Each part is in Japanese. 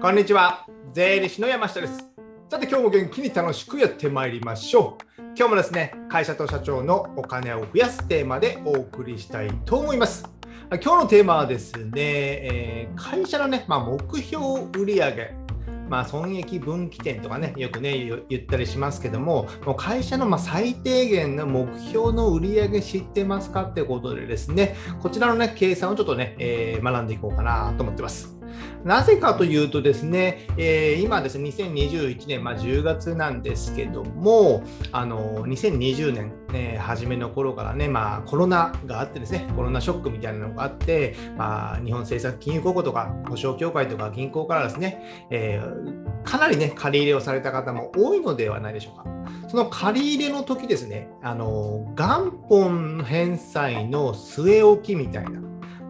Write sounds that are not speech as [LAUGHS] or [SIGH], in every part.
こんにちは。税理士の山下です。さて、今日も元気に楽しくやってまいりましょう。今日もですね、会社と社長のお金を増やすテーマでお送りしたいと思います。今日のテーマはですね、えー、会社のね、まあ、目標売上まあ、損益分岐点とかね、よくね、言ったりしますけども、もう会社のま最低限の目標の売上知ってますかってことでですね、こちらのね、計算をちょっとね、えー、学んでいこうかなと思ってます。なぜかというとですね、えー、今ですね、2021年、まあ、10月なんですけども、あの2020年、ね、初めの頃からね、まあ、コロナがあってですね、コロナショックみたいなのがあって、まあ、日本政策金融公庫とか、保証協会とか銀行からですね、えー、かなりね、借り入れをされた方も多いのではないでしょうか。その借り入れの時ですね、あの元本返済の据え置きみたいな、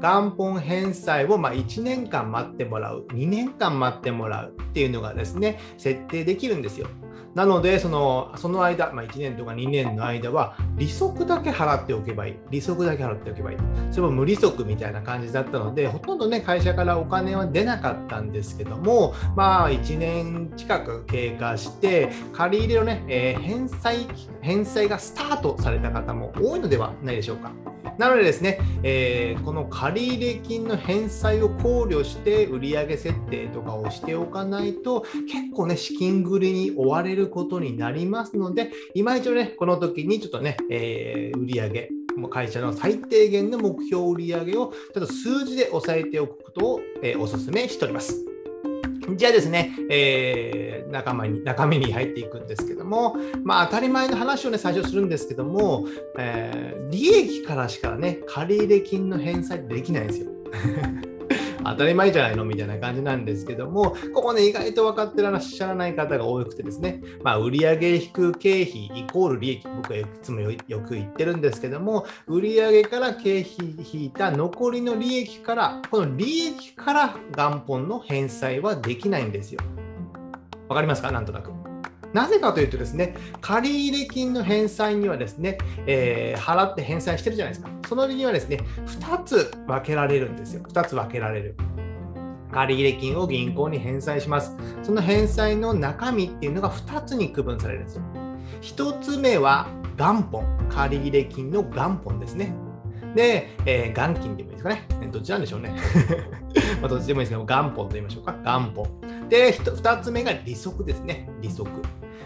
元本返済をま1年間待ってもらう、2年間待ってもらうっていうのがですね、設定できるんですよ。なので、そのその間、まあ、1年とか2年の間は、利息だけ払っておけばいい。利息だけ払っておけばいい。それも無利息みたいな感じだったので、ほとんどね、会社からお金は出なかったんですけども、まあ、1年近く経過して、借り入れのね、えー、返済、返済がスタートされた方も多いのではないでしょうか。なのでですね、えー、この借入金の返済を考慮して売上設定とかをしておかないと結構ね資金繰りに追われることになりますので今一度ねこの時にちょっとね、えー、売上会社の最低限の目標売上をちょっと数字で押さえておくことを、えー、お勧めしております。じゃあですね、えー、仲間に中身に入っていくんですけども、まあ、当たり前の話をね、最初するんですけども、えー、利益からしかね、借入金の返済できないんですよ。当たり前じゃないのみたいな感じなんですけども、ここね、意外と分かってらっしゃらない方が多くてですね、まあ、売上引く経費イコール利益、僕はいつもよく言ってるんですけども、売上から経費引いた残りの利益から、この利益から元本の返済はできないんですよ。わかりますか？なんとなく。なぜかというとですね、借入金の返済にはですね、えー、払って返済してるじゃないですか。その理由はですね、2つ分けられるんですよ。2つ分けられる。借入金を銀行に返済します。その返済の中身っていうのが2つに区分されるんですよ。1つ目は元本。借入金の元本ですね。で、えー、元金でもいいですかね。どっちなんでしょうね。[LAUGHS] まあ、どっちでもいいですけど、元本と言いましょうか。元本。で、2つ目が利息ですね。利息。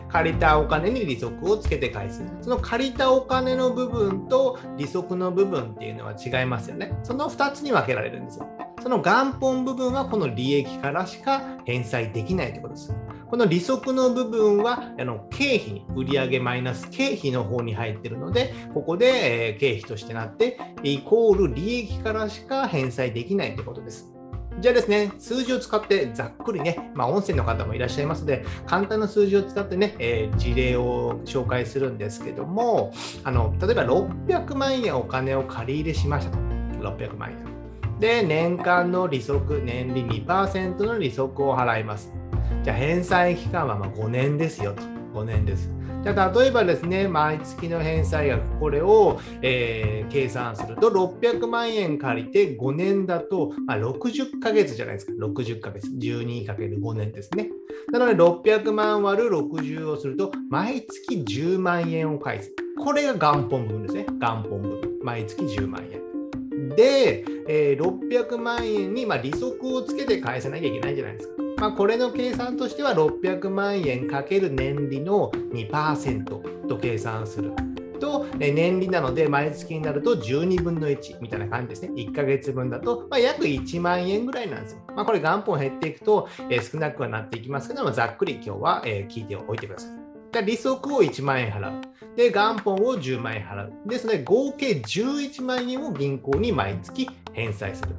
借りたお金に利息をつけて返す。その借りたお金の部分と利息の部分っていうのは違いますよね。その2つに分けられるんですよ。その元本部分はこの利益からしか返済できないということです。この利息の部分はあの経費、売上マイナス経費の方に入っているので、ここで、経費としてなって、イコール利益からしか返済できないということです。じゃあですね、数字を使ってざっくりね、まあ、音声の方もいらっしゃいますので、簡単な数字を使ってね、えー、事例を紹介するんですけども、あの例えば600万円お金を借り入れしましたと。600万円。で、年間の利息、年利2%の利息を払います。じゃあ返済期間はま5年ですよと。5年です。じゃ例えばですね、毎月の返済額、これを、えー、計算すると、600万円借りて5年だと、まあ、60ヶ月じゃないですか。60ヶ月。12×5 年ですね。なので、600万割る60をすると、毎月10万円を返す。これが元本分ですね。元本分。毎月10万円。で、えー、600万円に、まあ、利息をつけて返さなきゃいけないじゃないですか。まあ、これの計算としては600万円かける年利の2%と計算する。と年利なので毎月になると12分の1みたいな感じですね。1ヶ月分だと、まあ、約1万円ぐらいなんですよ。まあ、これ元本減っていくと、少なくはなっていきますけども、ざっくり今日は、聞いておいてください。利息を1万円払う。で、元本を10万円払う。ですので、合計11万円を銀行に毎月返済する。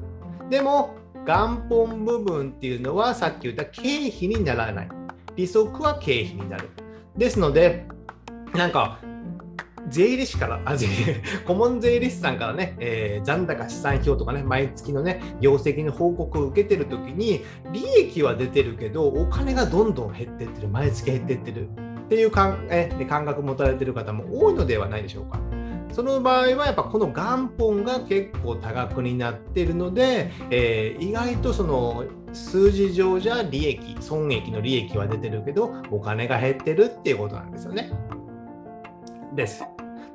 でも、元本部分っていうのはさっき言った経費にならない。利息は経費になる。ですので、なんか、税理士から、あ、税、[LAUGHS] 顧問税理士さんからね、えー、残高資産表とかね、毎月のね、業績の報告を受けてるときに、利益は出てるけど、お金がどんどん減ってってる、毎月減ってってるっていう感え感覚持たれてる方も多いのではないでしょうか。その場合はやっぱこの元本が結構多額になってるので、えー、意外とその数字上じゃ利益、損益の利益は出てるけど、お金が減ってるっていうことなんですよね。です。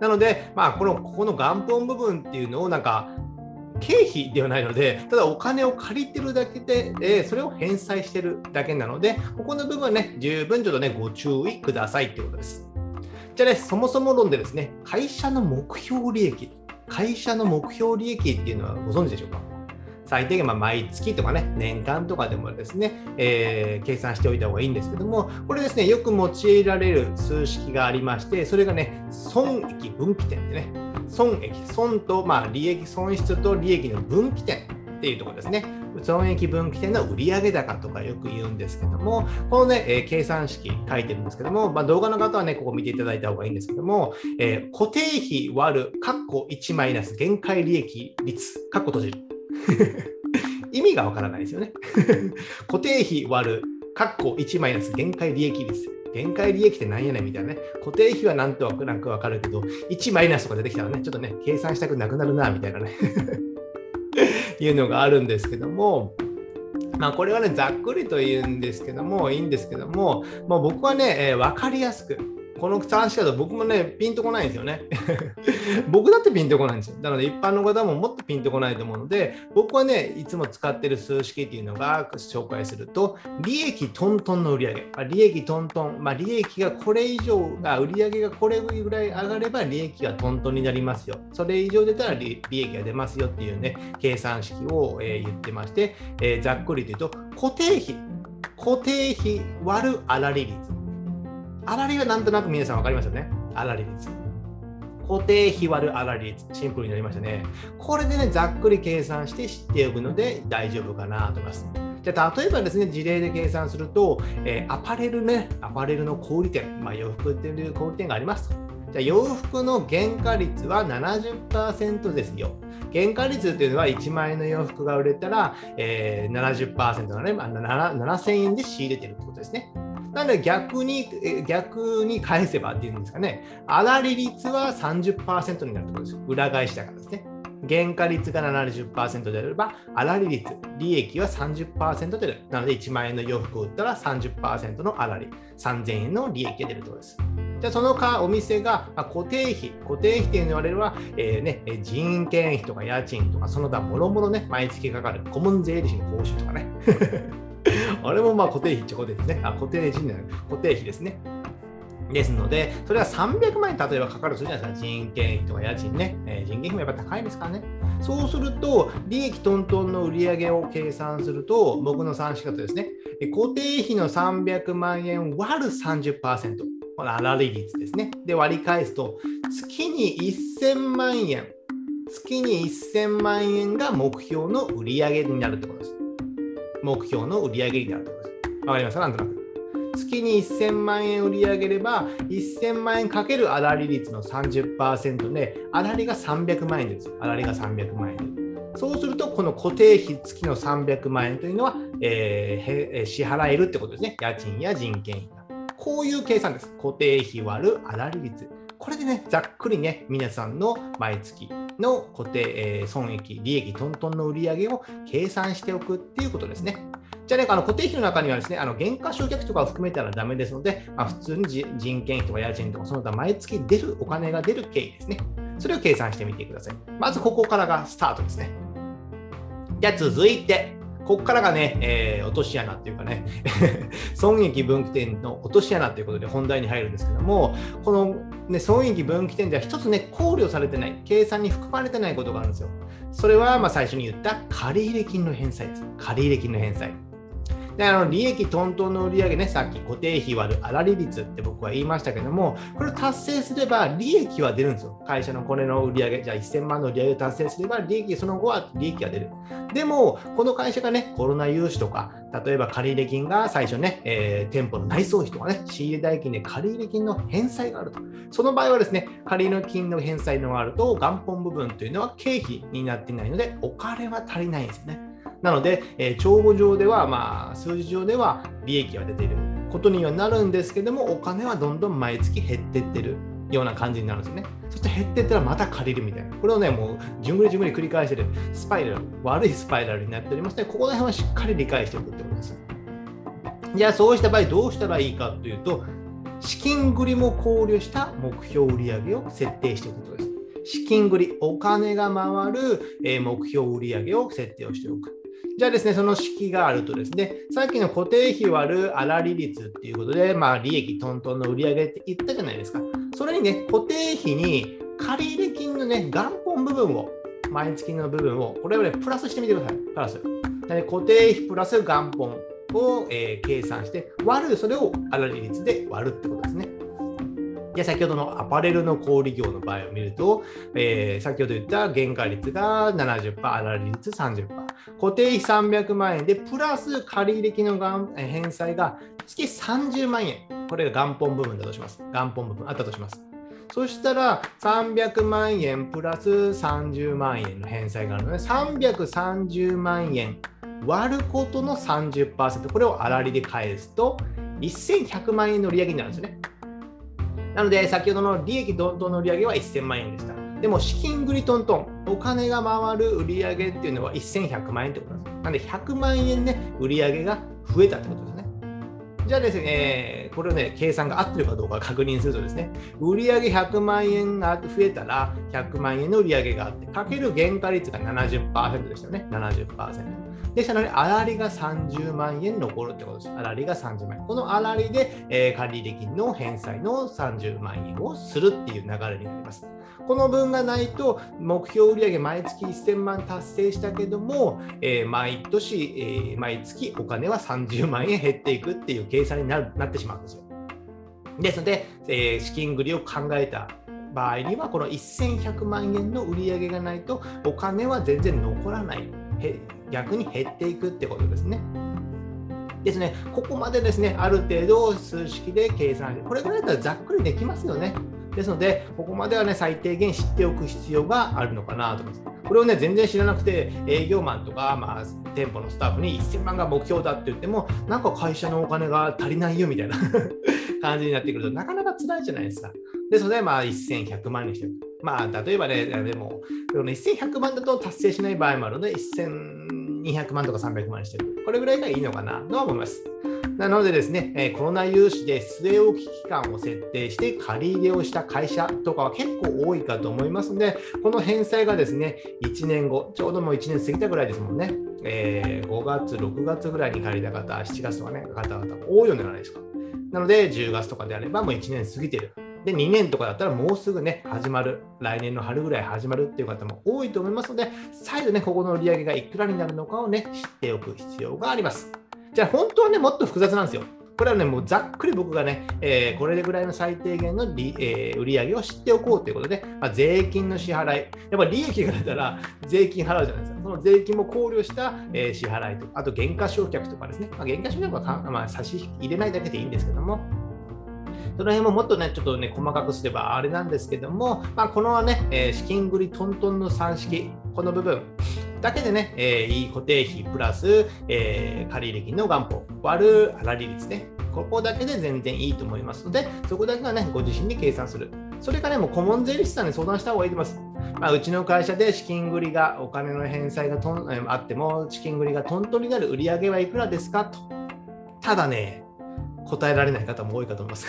なので、まあ、このここの元本部分っていうのをなんか経費ではないので、ただお金を借りてるだけで、えー、それを返済してるだけなので、ここの部分はね、十分ちょっとね、ご注意くださいってことです。じゃあね、そもそも論でですね、会社の目標利益、会社の目標利益っていうのはご存知でしょうか？最低限ま毎月とかね、年間とかでもですね、えー、計算しておいた方がいいんですけども、これですね、よく用いられる数式がありまして、それがね、損益分岐点でね、損益、損と、まあ、利益、損失と利益の分岐点っていうところですね。損益分岐点の売上高とかよく言うんですけども、このね、えー、計算式書いてるんですけども、まあ、動画の方はね、ここ見ていただいた方がいいんですけども、えー、固定費割る、括弧1マイナス限界利益率、括弧閉じる。[LAUGHS] 意味がわからないですよね。[LAUGHS] 固定費割る、括弧1マイナス限界利益率。限界利益って何やねんみたいなね。固定費はなんとなくわかるけど、1マイナスとか出てきたらね、ちょっとね、計算したくなくなるな、みたいなね。[LAUGHS] いうのがあるんですけども、まあ、これはね、ざっくりと言うんですけども、いいんですけども、まあ、僕はね、えー、分かりやすく、この3式だと僕もね、ピンとこないんですよね。[LAUGHS] 僕だってピンとこないんですよ。なので、一般の方ももっとピンとこないと思うので、僕はね、いつも使ってる数式っていうのが紹介すると、利益トントンの売上利益トントン、まあ、利益がこれ以上が、売上がこれぐらい上がれば利益がトントンになりますよ。それ以上出たら利益が出ますよっていうね、計算式を、え、言ってまして、えー、ざっくりと言うと、固定費、固定費割る粗利率。粗利はなんとなく皆さん分かりましたね。粗利率。固定費割る粗利率。シンプルになりましたね。これでね、ざっくり計算して知っておくので大丈夫かなと思います。じゃあ例えばですね、事例で計算すると、えー、アパレルね、アパレルの小売店、まあ、洋服っていう小売店があります。じゃあ洋服の原価率は70%ですよ。原価率っていうのは1万円の洋服が売れたら、えー、70%のね、まあ、7000円で仕入れてるってことですね。なので逆に、逆に返せばっていうんですかね、粗利率は30%になるところです。裏返しだからですね。原価率が70%であれば、粗利率、利益は30%で出る。なので、1万円の洋服を売ったら30%の粗利、3000円の利益が出るところです。じゃあ、そのかお店が固定費、固定費って言われるのは、えーね、人件費とか家賃とか、その他もろもろね、毎月かかる顧問税理士の報酬とかね。あれもまあ固定費っちゃ固定費ですね。あ、固定費固定費ですね。ですので、それは300万円例えばかかるとするじゃないですか。人件費とか家賃ね。えー、人件費もやっぱ高いですからね。そうすると、利益トントンの売り上げを計算すると、僕の算子方ですね。固定費の300万円割る30%。この粗利率ですね。で、割り返すと、月に1000万円。月に1000万円が目標の売り上げになるってことです。目標の売上になるところです。わかりますかなんとなく。月に1000万円売り上げれば、1000万円かける粗利率の30%で、粗利が300万円です。粗利が300万円そうすると、この固定費月の300万円というのは、えー、支払えるってことですね。家賃や人件費が。こういう計算です。固定費割る粗利率。これでね、ざっくりね、皆さんの毎月の固定、えー、損益、利益、トントンの売り上げを計算しておくっていうことですね。じゃあね、あの固定費の中にはですね、あの原価償却とかを含めたらダメですので、まあ、普通に人件費とか家賃とか、その他毎月出るお金が出る経緯ですね。それを計算してみてください。まずここからがスタートですね。じゃあ続いて、ここからがね、えー、落とし穴っていうかね、[LAUGHS] 損益分岐点の落とし穴ということで本題に入るんですけども、この、ね、損益分岐点では一つね、考慮されてない、計算に含まれてないことがあるんですよ。それは、ま、最初に言った借入金の返済です。借入金の返済。であの利益トントンの売上ね、さっき固定費割る粗利率って僕は言いましたけども、これを達成すれば利益は出るんですよ。会社のこれの売上じゃあ1000万の売上を達成すれば利益、その後は利益が出る。でも、この会社がね、コロナ融資とか、例えば借入金が最初ね、えー、店舗の内装費とかね、仕入れ代金で借入金の返済があると。その場合はですね、借入金の返済のがあると、元本部分というのは経費になっていないので、お金は足りないんですよね。なので、えー、帳簿上では、まあ、数字上では利益は出ていることにはなるんですけども、お金はどんどん毎月減っていってる。ような感じになるんですね。そして減っていったらまた借りるみたいな。これをね、もう、じゅんぐりじゅんぐり繰り返してるスパイラル、悪いスパイラルになっておりますので、ここら辺はしっかり理解しておくってことです。じゃあ、そうした場合、どうしたらいいかというと、資金繰りも考慮した目標売上を設定していくことです。資金繰り、お金が回る目標売上を設定をしておく。じゃあですね、その式があるとですね、さっきの固定費割る粗利率っていうことで、まあ、利益トントンの売り上げって言ったじゃないですか。それにね、固定費に借入金のね、元本部分を、毎月の部分を、これをね、プラスしてみてください。プラス。で固定費プラス元本を、えー、計算して、割る、それを粗利率で割るってことですね。で先ほどのアパレルの小売業の場合を見ると、えー、先ほど言った原価率が70%、粗利率30%、固定費300万円で、プラス借入金の返済が月30万円。これが元本部分だとします。元本部分あったとします。そしたら300万円プラス30万円の返済があるので、330万円割ることの30%、これを粗利で返すと、1100万円の売り上げになるんですね。なので、先ほどの利益トントンの売り上げは1000万円でした。でも、資金繰りトントン、お金が回る売り上げっていうのは1100万円ってことなんです。なので、100万円ね、売り上げが増えたってことですね。じゃあですね、これをね、計算が合ってるかどうか確認するとですね、売上100万円が増えたら100万円の売り上げがあって、かける原価率が70%でしたよね、70%。でしたので、粗利が30万円残るってことです。粗利が30万円。この粗利で、えー、借入金の返済の30万円をするっていう流れになります。この分がないと、目標売上毎月1000万達成したけども、えー、毎年、えー、毎月お金は30万円減っていくっていう計算になるなってしまうんですよ。ですので、えー、資金繰りを考えた場合には、この1100万円の売り上げがないと、お金は全然残らない。逆に減っていくってことですね。ですね、ここまでですね、ある程度数式で計算して、これぐらいだったらざっくりできますよね。ですので、ここまではね、最低限知っておく必要があるのかなと思います。これをね、全然知らなくて、営業マンとか、まあ、店舗のスタッフに1000万が目標だって言っても、なんか会社のお金が足りないよみたいな [LAUGHS] 感じになってくると、なかなか辛いじゃないですか。ですので、まあ、1100万にしてる。まあ、例えばね、でも、1100万だと達成しない場合もあるので、1200万とか300万にしてる。これぐらいがいいのかなとは思います。なのでですね、コロナ融資で据え置き期間を設定して借り入れをした会社とかは結構多いかと思いますので、この返済がですね、1年後、ちょうどもう1年過ぎたぐらいですもんね、えー、5月、6月ぐらいに借りた方、7月とかね、方々多いのではないですか。なので、10月とかであればもう1年過ぎてる。で、2年とかだったらもうすぐね、始まる。来年の春ぐらい始まるっていう方も多いと思いますので、再度ね、ここの売り上げがいくらになるのかをね、知っておく必要があります。じゃあ、本当はね、もっと複雑なんですよ。これはね、もうざっくり僕がね、えー、これぐらいの最低限の利、えー、売上を知っておこうということで、まあ、税金の支払い、やっぱり利益が出たら税金払うじゃないですか。その税金も考慮した、えー、支払いとあと減価償却とかですね、まあ、減価償却はまあ、差し入れないだけでいいんですけども、その辺ももっとね、ちょっとね、細かくすればあれなんですけども、まあ、このね、えー、資金繰りトントンの算式、この部分だけでね、えー、いい固定費プラス、えー、借入金の元本割る粗利率ね、ここだけで全然いいと思いますので、そこだけはね、ご自身で計算する。それからね、もう顧問税理士さんに相談した方がいいと思います。まあ、うちの会社で資金繰りが、お金の返済がとんあっても、資金繰りがトントンになる売り上げはいくらですかと。ただね、答えられない方も多いかと思います。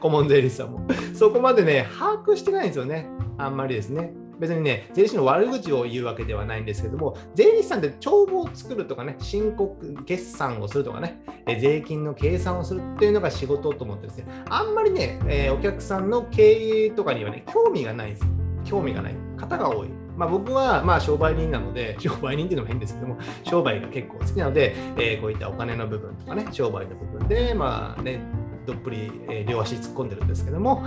顧問税理士さんも。そこまでね、把握してないんですよね。あんまりですね。別にね、税理士の悪口を言うわけではないんですけども、税理士さんって帳簿を作るとかね、申告、決算をするとかね、税金の計算をするっていうのが仕事と思ってですね、あんまりね、えー、お客さんの経営とかにはね、興味がないです。興味がない方が多い。まあ、僕はまあ商売人なので、[LAUGHS] 商売人っていうのも変ですけども、商売が結構好きなので、えー、こういったお金の部分とかね、商売の部分で、まあね、どっぷり、え、両足突っ込んでるんですけども、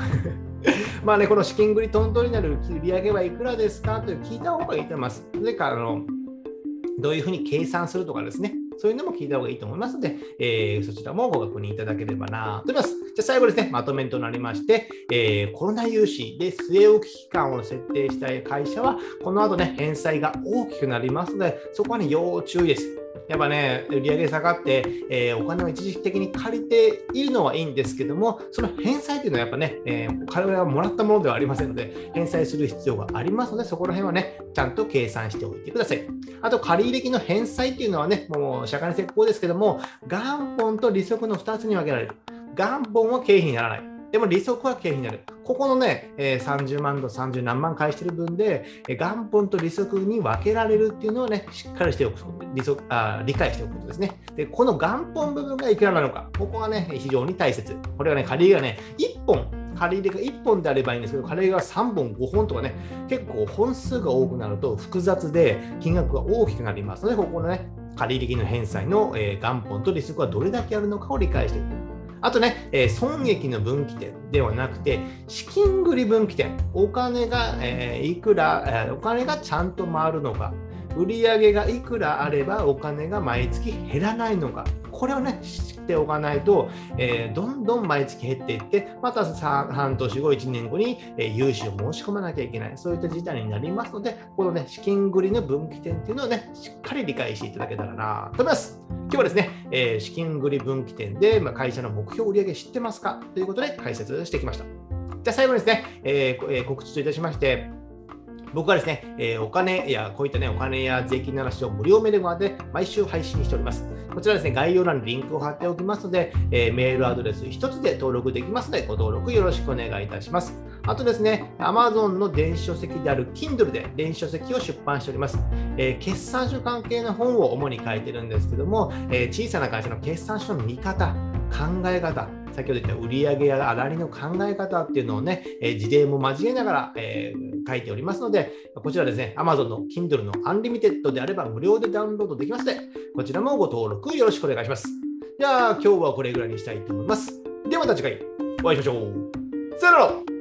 [LAUGHS] まあね、この資金繰りトントンになる売り上げはいくらですかという聞いた方がいいと思います。それかあの、どういうふうに計算するとかですね、そういうのも聞いた方がいいと思いますので、えー、そちらもご確認いただければなと思います。じゃ最後ですね、まとめとなりまして、えー、コロナ融資で据え置き期間を設定したい会社は、この後ね、返済が大きくなりますので、そこはね、要注意です。やっぱね、売上下がって、えー、お金を一時的に借りているのはいいんですけども、その返済というのはやっぱね、えー、彼はもらったものではありませんので、返済する必要がありますので、そこら辺はね、ちゃんと計算しておいてください。あと、借入金の返済っていうのはね、もう社会の石膏ですけども、元本と利息の2つに分けられる。元本は経費にならない。でも利息は経費になる。ここのね、えー、30万と30何万返してる分で、え、元本と利息に分けられるっていうのをね、しっかりしておく利息あ理解しておくことですね。で、この元本部分がいくらなのか、ここがね、非常に大切。これはね、借り入れがね、1本、借り入れが1本であればいいんですけど、借り入れが3本、5本とかね、結構本数が多くなると複雑で金額が大きくなりますので、ここのね、借り入れ金の返済の、え、元本と利息はどれだけあるのかを理解しておく。あとね、えー、損益の分岐点ではなくて、資金繰り分岐点、お金が、えー、いくら、え、お金がちゃんと回るのか、売上がいくらあればお金が毎月減らないのか、これをね、知っておかないと、えー、どんどん毎月減っていって、また半年後、1年後に、えー、融資を申し込まなきゃいけない、そういった事態になりますので、このね、資金繰りの分岐点っていうのをね、しっかり理解していただけたらなと思います。今日はですね、えー、資金繰り分岐点で、まあ、会社の目標売上知ってますか？ということで解説してきました。じゃあ最後にですね、えー、告知といたしまして、僕はですね、えー、お金やこういったね、お金や税金の話を無料メルマガで毎週配信しております。こちらですね、概要欄にリンクを貼っておきますので、えー、メールアドレス1つで登録できますので、ご登録よろしくお願いいたします。あとですね、Amazon の電子書籍である Kindle で電子書籍を出版しております。えー、決算書関係の本を主に書いてるんですけども、え小さな会社の決算書の見方、考え方、先ほど言った売上や粗利の考え方っていうのをね、え、事例も交えながら、えー、書いておりますので、こちらですね、Amazon の Kindle の Unlimited であれば無料でダウンロードできますので、こちらもご登録よろしくお願いします。じゃあ、今日はこれぐらいにしたいと思います。ではまた次回お会いしましょう。さよなら